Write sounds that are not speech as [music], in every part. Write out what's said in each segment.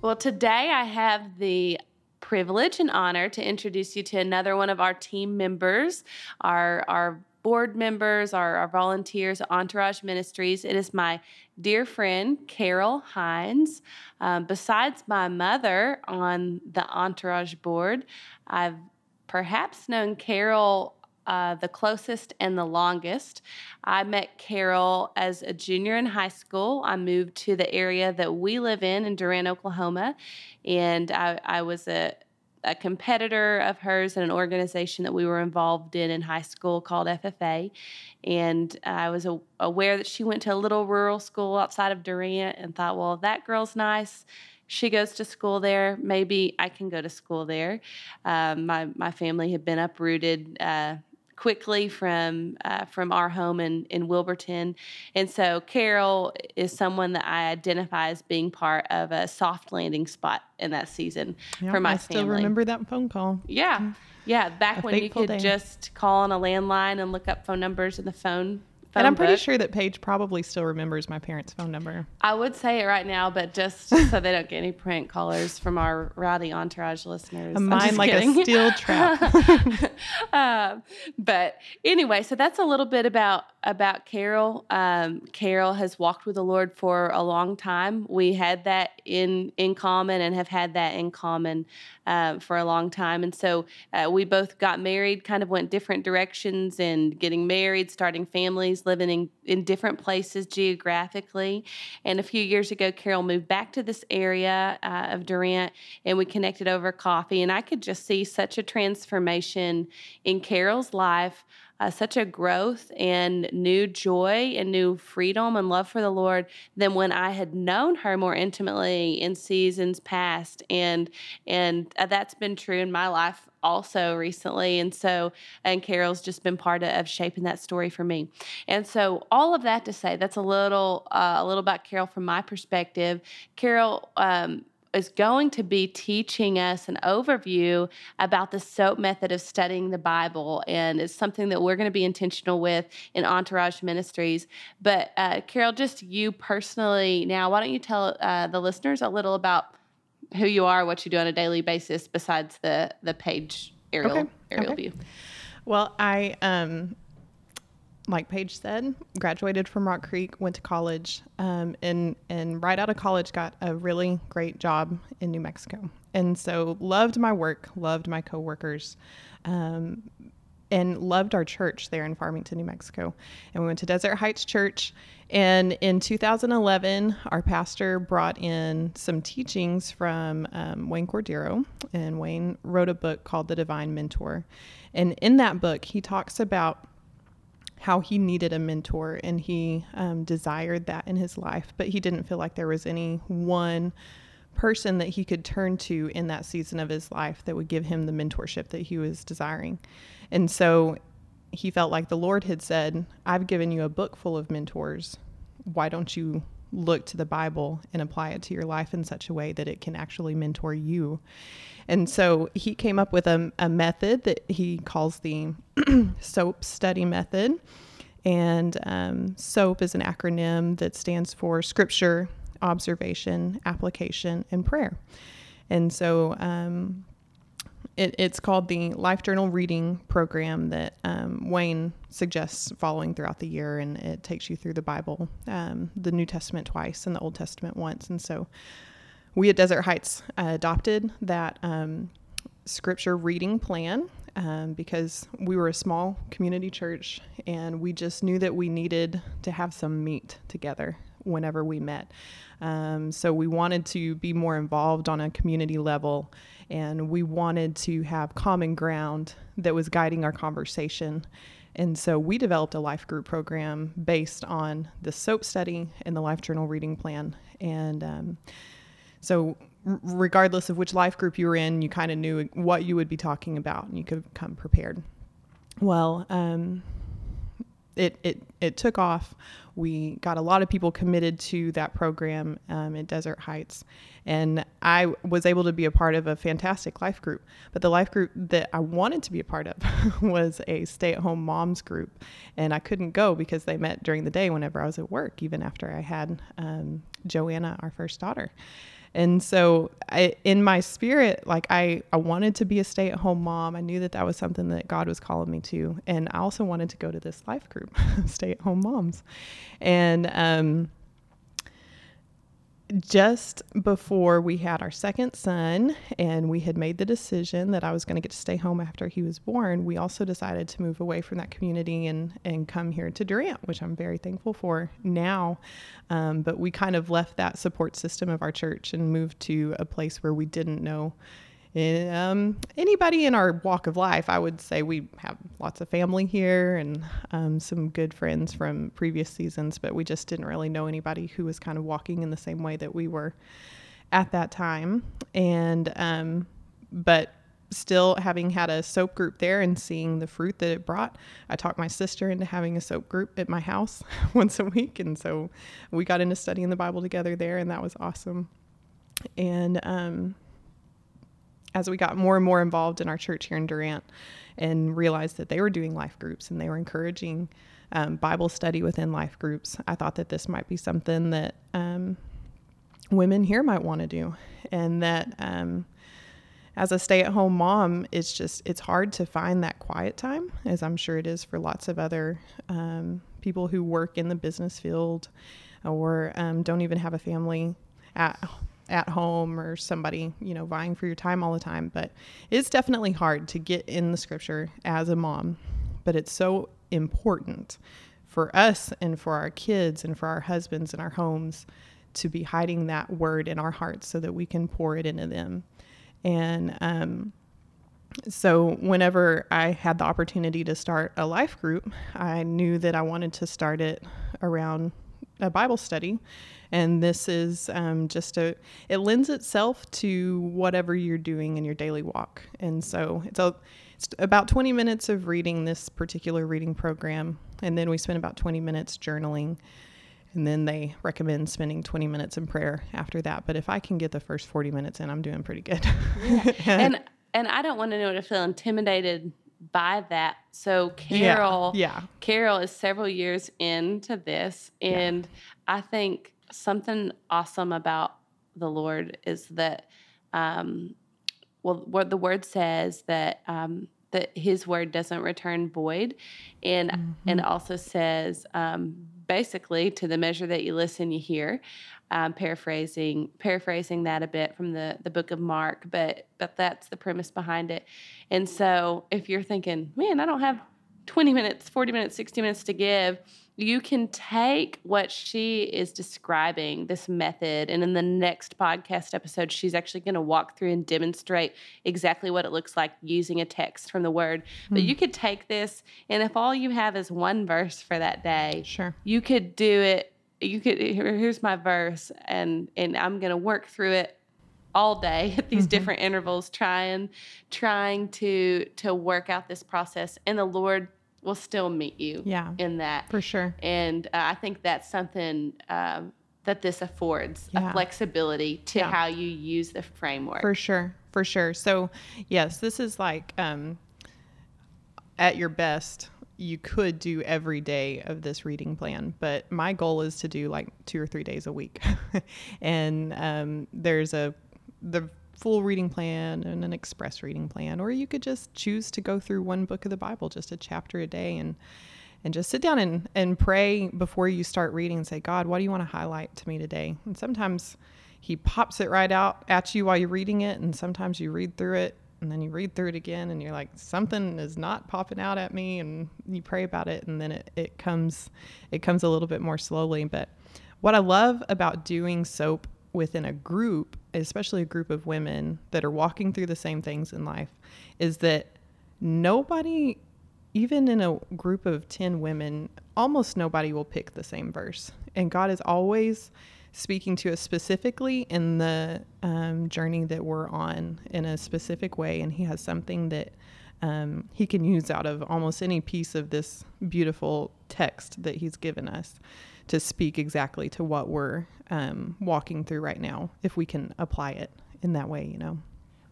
Well, today I have the privilege and honor to introduce you to another one of our team members, our, our board members, our, our volunteers, Entourage Ministries. It is my dear friend, Carol Hines. Um, besides my mother on the Entourage board, I've perhaps known Carol uh, the closest and the longest. I met Carol as a junior in high school. I moved to the area that we live in, in Durant, Oklahoma, and I, I was a, a competitor of hers in an organization that we were involved in in high school called FFA. And I was a, aware that she went to a little rural school outside of Durant and thought, well, that girl's nice she goes to school there. Maybe I can go to school there. Um, my my family had been uprooted uh, quickly from uh, from our home in in Wilburton, and so Carol is someone that I identify as being part of a soft landing spot in that season yep, for my I family. still remember that phone call. Yeah, yeah, back A when you could day. just call on a landline and look up phone numbers in the phone. Phone And I'm pretty book. sure that Paige probably still remembers my parents' phone number. I would say it right now, but just [laughs] so they don't get any prank callers from our rowdy entourage listeners. A I'm mind like kidding. a steel trap. [laughs] um, but anyway, so that's a little bit about about Carol. Um, Carol has walked with the Lord for a long time. We had that in in common and have had that in common um, for a long time. And so uh, we both got married, kind of went different directions, and getting married, starting families, living in in different places geographically. And a few years ago, Carol moved back to this area uh, of Durant, and we connected over coffee. And I could just see such a transformation in Carol's life, uh, such a growth and new joy and new freedom and love for the Lord than when I had known her more intimately in seasons past. And and uh, that's been true in my life also recently. And so, and Carol's just been part of, of shaping that story for me. And so, all of that to say, that's a little uh, a little about Carol from my perspective. Carol. Um, is going to be teaching us an overview about the SOAP method of studying the Bible, and it's something that we're going to be intentional with in Entourage Ministries. But uh, Carol, just you personally now, why don't you tell uh, the listeners a little about who you are, what you do on a daily basis, besides the the Paige aerial Okay, aerial okay. view? well, I, um, like Paige said, graduated from Rock Creek, went to college, um, and and right out of college, got a really great job in New Mexico, and so loved my work, loved my coworkers. Um, and loved our church there in Farmington, New Mexico. And we went to Desert Heights Church. And in 2011, our pastor brought in some teachings from um, Wayne Cordeiro. And Wayne wrote a book called The Divine Mentor. And in that book, he talks about how he needed a mentor and he um, desired that in his life, but he didn't feel like there was any one person that he could turn to in that season of his life that would give him the mentorship that he was desiring. And so he felt like the Lord had said, I've given you a book full of mentors. Why don't you look to the Bible and apply it to your life in such a way that it can actually mentor you? And so he came up with a, a method that he calls the [clears throat] SOAP study method. And um, SOAP is an acronym that stands for Scripture, Observation, Application, and Prayer. And so um, it, it's called the Life Journal Reading Program that um, Wayne suggests following throughout the year. And it takes you through the Bible, um, the New Testament twice and the Old Testament once. And so we at Desert Heights uh, adopted that um, scripture reading plan um, because we were a small community church and we just knew that we needed to have some meat together whenever we met. Um, so we wanted to be more involved on a community level and we wanted to have common ground that was guiding our conversation. And so we developed a life group program based on the SOAP study and the Life Journal reading plan. And um, so regardless of which life group you were in, you kind of knew what you would be talking about and you could come prepared. Well, um, it, it, it took off. We got a lot of people committed to that program um, in Desert Heights. And I was able to be a part of a fantastic life group. But the life group that I wanted to be a part of [laughs] was a stay at home moms group. And I couldn't go because they met during the day whenever I was at work, even after I had um, Joanna, our first daughter. And so I, in my spirit, like I, I wanted to be a stay at home mom. I knew that that was something that God was calling me to. And I also wanted to go to this life group, [laughs] stay at home moms. And, um, just before we had our second son and we had made the decision that I was going to get to stay home after he was born, we also decided to move away from that community and, and come here to Durant, which I'm very thankful for now. Um, but we kind of left that support system of our church and moved to a place where we didn't know um, anybody in our walk of life, I would say we have lots of family here and um, some good friends from previous seasons, but we just didn't really know anybody who was kind of walking in the same way that we were at that time. And, um, but still having had a soap group there and seeing the fruit that it brought, I talked my sister into having a soap group at my house [laughs] once a week. And so we got into studying the Bible together there, and that was awesome. And, um, as we got more and more involved in our church here in Durant and realized that they were doing life groups and they were encouraging um, Bible study within life groups, I thought that this might be something that um, women here might want to do. And that um, as a stay at home mom, it's just, it's hard to find that quiet time, as I'm sure it is for lots of other um, people who work in the business field or um, don't even have a family at at home or somebody, you know, vying for your time all the time. But it's definitely hard to get in the scripture as a mom. But it's so important for us and for our kids and for our husbands and our homes to be hiding that word in our hearts so that we can pour it into them. And um, so, whenever I had the opportunity to start a life group, I knew that I wanted to start it around a Bible study and this is um, just a it lends itself to whatever you're doing in your daily walk. And so it's a it's about 20 minutes of reading this particular reading program and then we spend about 20 minutes journaling and then they recommend spending 20 minutes in prayer after that. But if i can get the first 40 minutes in i'm doing pretty good. [laughs] Yeah. and and i don't want anyone to feel intimidated by that so carol yeah, yeah. carol is several years into this and yeah. i think something awesome about the Lord is that, um, well, what the word says that um, that His word doesn't return void, and mm-hmm. and also says um, basically to the measure that you listen, you hear. Um, paraphrasing paraphrasing that a bit from the the book of Mark, but but that's the premise behind it. And so if you're thinking, man, I don't have 20 minutes, 40 minutes, 60 minutes to give you can take what she is describing, this method, and in the next podcast episode, she's actually going to walk through and demonstrate exactly what it looks like using a text from the word. Mm. But you hmm. could take this, and if all you have is one verse for that day, sure, you could do it. You could here's my verse, and and I'm going to work through it all day at these mm-hmm. different intervals, trying trying to to work out this process, and the Lord will still meet you yeah, in that. For sure. And uh, I think that's something um, that this affords yeah. a flexibility to yeah. how you use the framework. For sure. For sure. So, yes, this is like um, at your best. You could do every day of this reading plan, but my goal is to do like two or three days a week. [laughs] and um, there's a the full reading plan and an express reading plan, or you could just choose to go through one book of the Bible, just a chapter a day, and and just sit down and, and pray before you start reading and say, God, what do you want to highlight to me today? And sometimes he pops it right out at you while you're reading it, and sometimes you read through it and then you read through it again and you're like something is not popping out at me and you pray about it and then it, it comes it comes a little bit more slowly but what i love about doing soap within a group, especially a group of women that are walking through the same things in life, is that nobody, even in a group of 10 women, almost nobody will pick the same verse. And God is always speaking to us specifically in the um, journey that we're on in a specific way, and He has something that um, He can use out of almost any piece of this beautiful text that He's given us to speak exactly to what we're um, walking through right now, if we can apply it in that way, you know.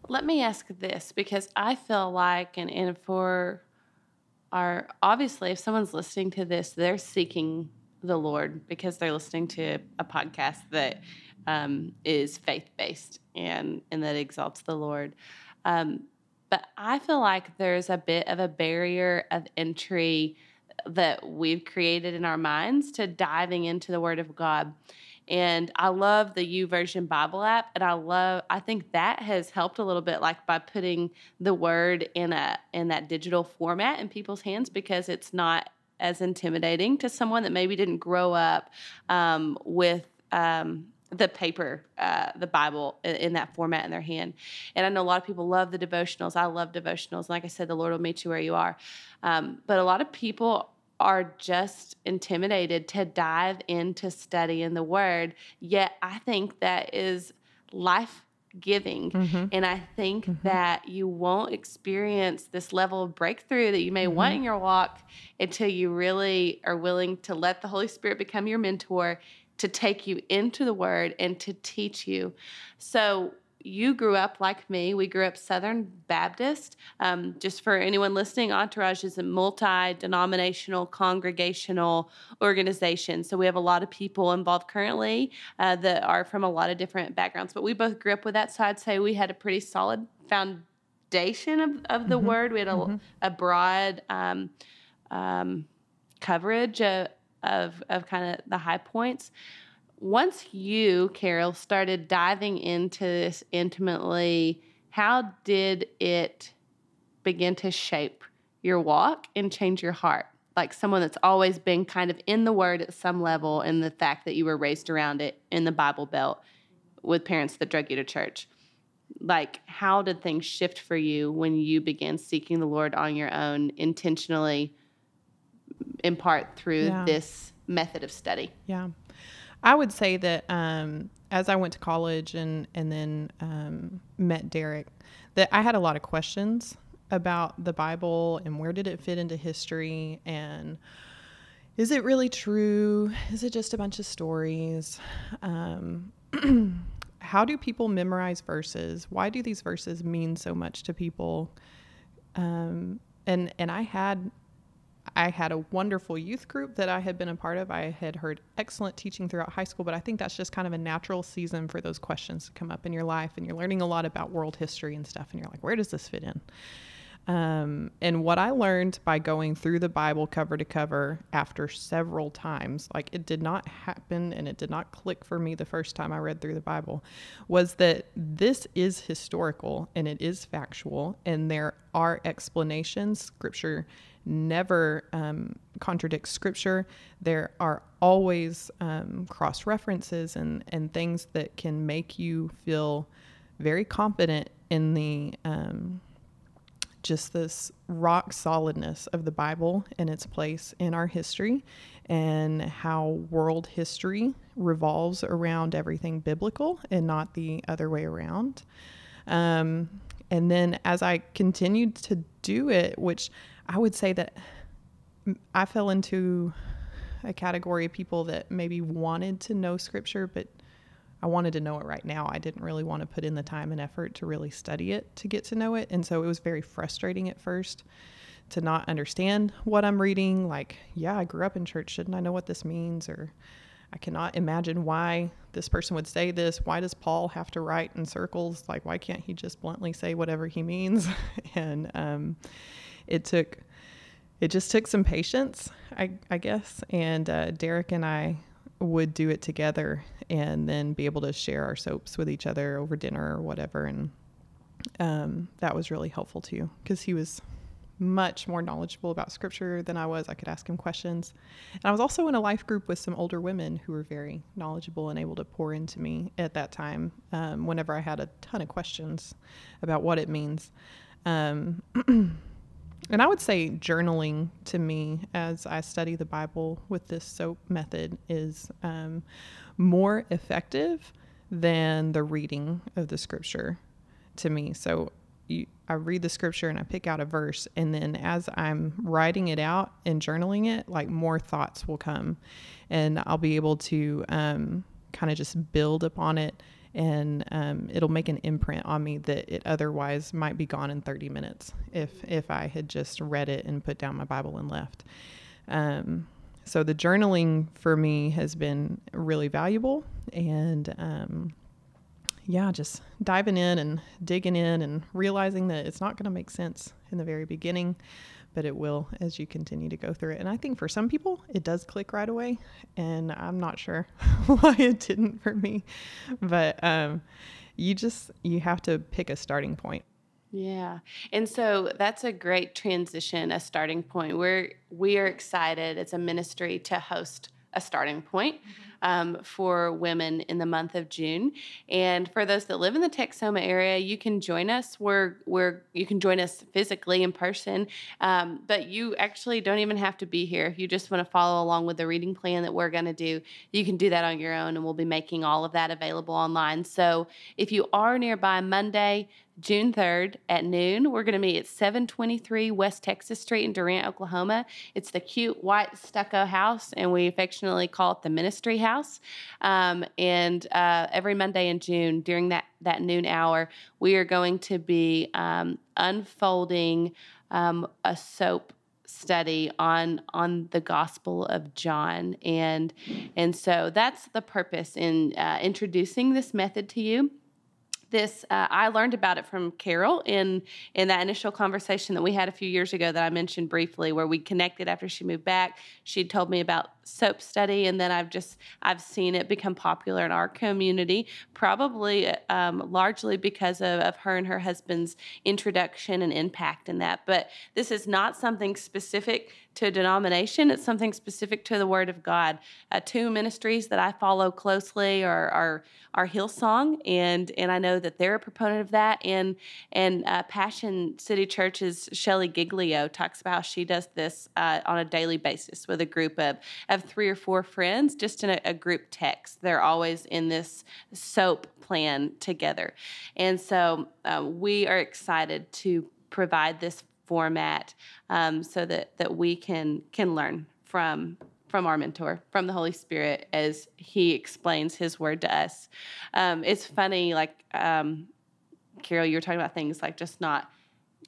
Let me ask this because I feel like, and, and for our obviously, if someone's listening to this, they're seeking the Lord because they're listening to a podcast that um, is faith based and and that exalts the Lord. Um, but I feel like there's a bit of a barrier of entry that we've created in our minds to diving into the Word of God. And I love the YouVersion Bible app, and I love. I think that has helped a little bit, like by putting the Word in a in that digital format in people's hands, because it's not as intimidating to someone that maybe didn't grow up um, with um, the paper, uh, the Bible in, in, that format in their hand. And I know a lot of people love the devotionals. I love devotionals. Like I said, the Lord will meet you where you are. Um, but a lot of people are just intimidated to dive into studying the Word. Yet I think that is life giving. Mm-hmm. And I think mm-hmm. that you won't experience this level of breakthrough that you may mm-hmm. want in your walk until you really are willing to let the Holy Spirit become your mentor to take you into the Word and to teach you. So, you grew up like me. We grew up Southern Baptist. Um, just for anyone listening, Entourage is a multi denominational, congregational organization. So we have a lot of people involved currently uh, that are from a lot of different backgrounds. But we both grew up with that. So I'd say we had a pretty solid foundation of, of the mm-hmm. word. We had a, mm-hmm. a broad um, um, coverage of, of, of kind of the high points once you, Carol, started diving into this intimately, how did it begin to shape your walk and change your heart? Like someone that's always been kind of in the word at some level, and the fact that you were raised around it in the Bible Belt with parents that drug you to church. Like, how did things shift for you when you began seeking the Lord on your own intentionally, in part through yeah. this method of study? Yeah. I would say that um, as I went to college and and then um, met Derek, that I had a lot of questions about the Bible and where did it fit into history and is it really true? Is it just a bunch of stories? Um, [clears throat] how do people memorize verses? Why do these verses mean so much to people? Um, and and I had I had a wonderful youth group that I had been a part of. I had heard excellent teaching throughout high school, but I think that's just kind of a natural season for those questions to come up in your life. And you're learning a lot about world history and stuff. And you're like, where does this fit in? Um, and what I learned by going through the Bible cover to cover after several times, like it did not happen and it did not click for me the first time I read through the Bible, was that this is historical and it is factual, and there are explanations. Scripture never um, contradicts scripture. There are always um, cross references and, and things that can make you feel very confident in the um, just this rock solidness of the Bible and its place in our history and how world history revolves around everything biblical and not the other way around. Um, and then as I continued to do it, which I would say that I fell into a category of people that maybe wanted to know scripture, but I wanted to know it right now. I didn't really want to put in the time and effort to really study it to get to know it. And so it was very frustrating at first to not understand what I'm reading. Like, yeah, I grew up in church. Shouldn't I know what this means? Or I cannot imagine why this person would say this. Why does Paul have to write in circles? Like, why can't he just bluntly say whatever he means? [laughs] and, um, it took it just took some patience, I, I guess. And uh, Derek and I would do it together and then be able to share our soaps with each other over dinner or whatever. And um, that was really helpful too because he was much more knowledgeable about scripture than I was. I could ask him questions. And I was also in a life group with some older women who were very knowledgeable and able to pour into me at that time um, whenever I had a ton of questions about what it means. Um, [clears throat] and I would say journaling to me as I study the Bible with this SOAP method is um, more effective than the reading of the scripture to me. So you, I read the scripture and I pick out a verse, and then as I'm writing it out and journaling it, like more thoughts will come, and I'll be able to um, kind of just build upon it and um, it'll make an imprint on me that it otherwise might be gone in 30 minutes if if I had just read it and put down my Bible and left. Um, so the journaling for me has been really valuable, and um, yeah, just diving in and digging in and realizing that it's not going to make sense in the very beginning but it will as you continue to go through it. And I think for some people, it does click right away. And I'm not sure [laughs] why it didn't for me. But um, you just, you have to pick a starting point. Yeah. And so that's a great transition, a starting point. We're we are excited as a ministry to host a starting point. Mm-hmm um, for women in the month of June. And for those that live in the Texoma area, you can join us. We're, we're you can join us physically in person, um, but you actually don't even have to be here. If you just want to follow along with the reading plan that we're going to do, you can do that on your own, and we'll be making all of that available online. So if you are nearby Monday, June 3rd at noon. We're going to meet at 723 West Texas Street in Durant, Oklahoma. It's the cute white stucco house, and we affectionately call it the Ministry House. Um, and uh, every Monday in June during that, that noon hour, we are going to be um, unfolding um, a soap study on on the gospel of john and and so that's the purpose in uh, introducing this method to you this uh, i learned about it from carol in in that initial conversation that we had a few years ago that i mentioned briefly where we connected after she moved back. She told me about soap study and then i've just i've seen it become popular in our community probably um, largely because of, of her and her husband's introduction and impact in that. But this is not something specific to a denomination. It's something specific to the word of god. Uh, two ministries that i follow closely are, are, are hillsong and and i know that they're a proponent of that. And and uh, passion city church's shelley giglio talks about how she does this uh, on a daily basis with a group of, of have three or four friends just in a, a group text. They're always in this soap plan together. And so uh, we are excited to provide this format um, so that, that we can, can learn from from our mentor, from the Holy Spirit, as He explains His word to us. Um, it's funny, like um, Carol, you were talking about things like just not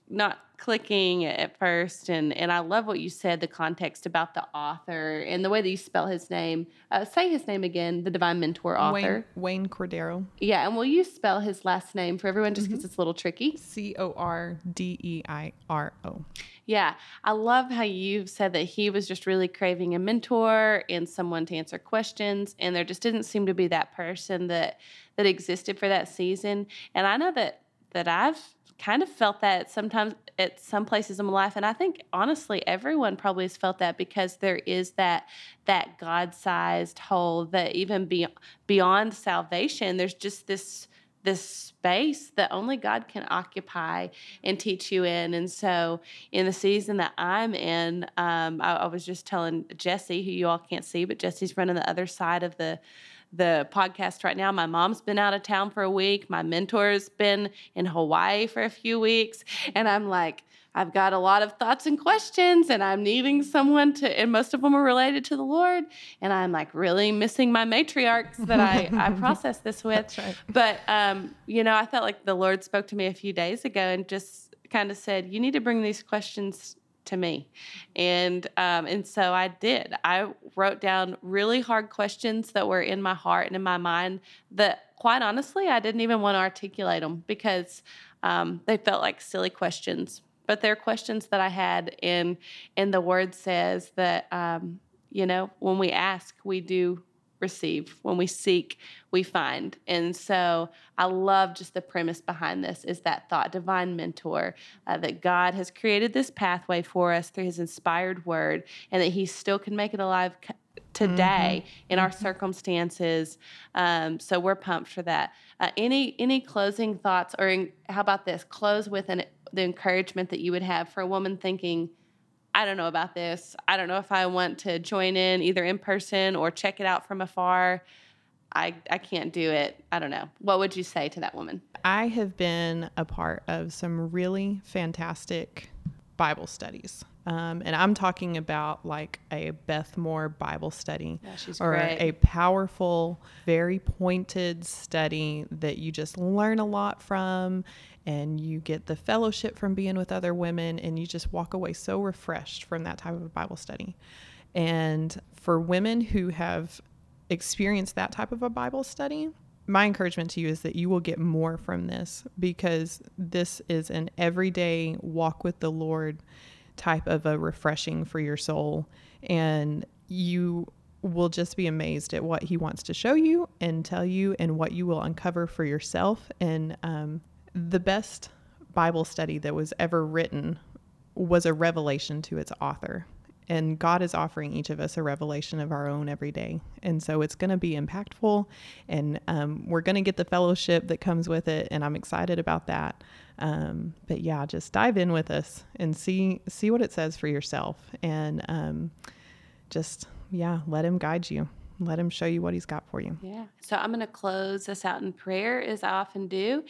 not clicking at first and and I love what you said the context about the author and the way that you spell his name. Uh, say his name again the divine mentor author. Wayne, Wayne Cordeiro yeah and will you spell his last name for everyone just because mm-hmm. it's a little tricky? C O R D E I R O. Yeah I love how you said that he was just really craving a mentor and someone to answer questions and there just didn't seem to be that person that that existed for that season. And I know that that I've kind of felt that sometimes at some places in my life and i think honestly everyone probably has felt that because there is that that god-sized hole that even be, beyond salvation there's just this this space that only God can occupy and teach you in. And so, in the season that I'm in, um, I, I was just telling Jesse, who you all can't see, but Jesse's running the other side of the the podcast right now. My mom's been out of town for a week. My mentor's been in Hawaii for a few weeks. And I'm like, I've got a lot of thoughts and questions, and I'm needing someone to, and most of them are related to the Lord. And I'm like really missing my matriarchs that I, I [laughs] process this with. Right. But, um, you know, I felt like the Lord spoke to me a few days ago and just kind of said, You need to bring these questions to me. And um, and so I did. I wrote down really hard questions that were in my heart and in my mind that quite honestly I didn't even want to articulate them because um, they felt like silly questions. But they're questions that I had and and the word says that um, you know when we ask we do receive. When we seek, we find. And so I love just the premise behind this is that thought, divine mentor, uh, that God has created this pathway for us through his inspired word and that he still can make it alive today mm-hmm. in our mm-hmm. circumstances. Um, so we're pumped for that. Uh, any any closing thoughts, or in, how about this? Close with an the encouragement that you would have for a woman thinking, I don't know about this. I don't know if I want to join in either in person or check it out from afar. I, I can't do it. I don't know. What would you say to that woman? I have been a part of some really fantastic Bible studies. Um, and I'm talking about like a Beth Moore Bible study Yeah, or great. a powerful, very pointed study that you just learn a lot from and you get the fellowship from being with other women and you just walk away so refreshed from that type of a Bible study. And for women who have experienced that type of a Bible study, my encouragement to you is that you will get more from this because this is an everyday walk with the Lord type of a refreshing for your soul. And you will just be amazed at what He wants to show you and tell you and what you will uncover for yourself. And um, the best Bible study that was ever written was a revelation to its author. And God is offering each of us a revelation of our own every day. And so it's going to be impactful and um, we're going to get the fellowship that comes with it. And I'm excited about that. Um, but yeah, just dive in with us and see, see what it says for yourself. And um, just, yeah, let Him guide you. Let him show you what he's got for you. Yeah. So I'm going to close us out in prayer, as I often do.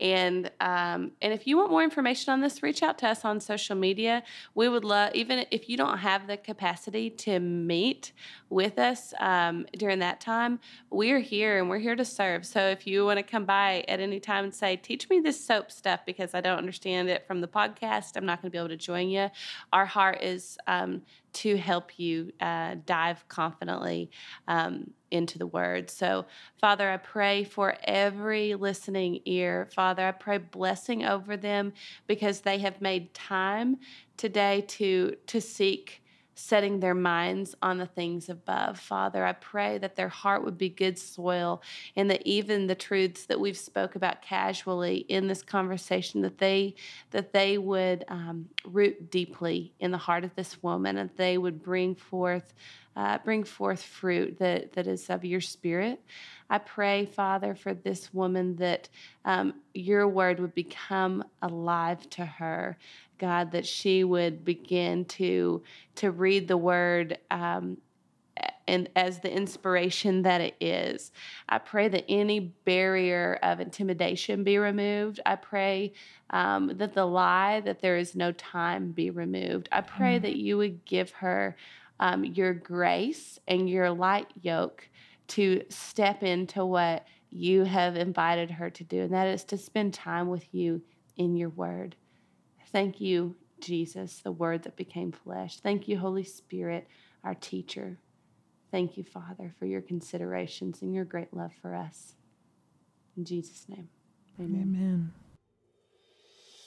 And um, and if you want more information on this, reach out to us on social media. We would love, even if you don't have the capacity to meet with us um, during that time, we're here and we're here to serve. So if you want to come by at any time and say, "Teach me this soap stuff," because I don't understand it from the podcast, I'm not going to be able to join you. Our heart is um, to help you uh, dive confidently um, into the word. So, Father, I pray for every listening ear. Father, I pray blessing over them because they have made time today to to seek setting their minds on the things above. Father, I pray that their heart would be good soil and that even the truths that we've spoke about casually in this conversation that they that they would um, root deeply in the heart of this woman and they would bring forth uh, bring forth fruit that, that is of your spirit. I pray, Father, for this woman that um, your word would become alive to her. God, that she would begin to to read the word um, and as the inspiration that it is. I pray that any barrier of intimidation be removed. I pray um, that the lie that there is no time be removed. I pray Mm. that you would give her um, your grace and your light yoke to step into what you have invited her to do, and that is to spend time with you in your word. Thank you, Jesus, the word that became flesh. Thank you, Holy Spirit, our teacher. Thank you, Father, for your considerations and your great love for us. In Jesus' name, amen.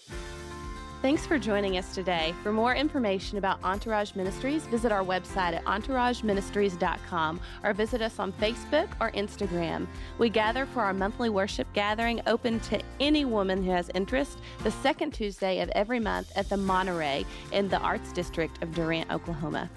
Amen. Thanks for joining us today. For more information about Entourage Ministries, visit our website at entourageministries.com or visit us on Facebook or Instagram. We gather for our monthly worship gathering open to any woman who has interest the second Tuesday of every month at the Monterey in the Arts District of Durant, Oklahoma.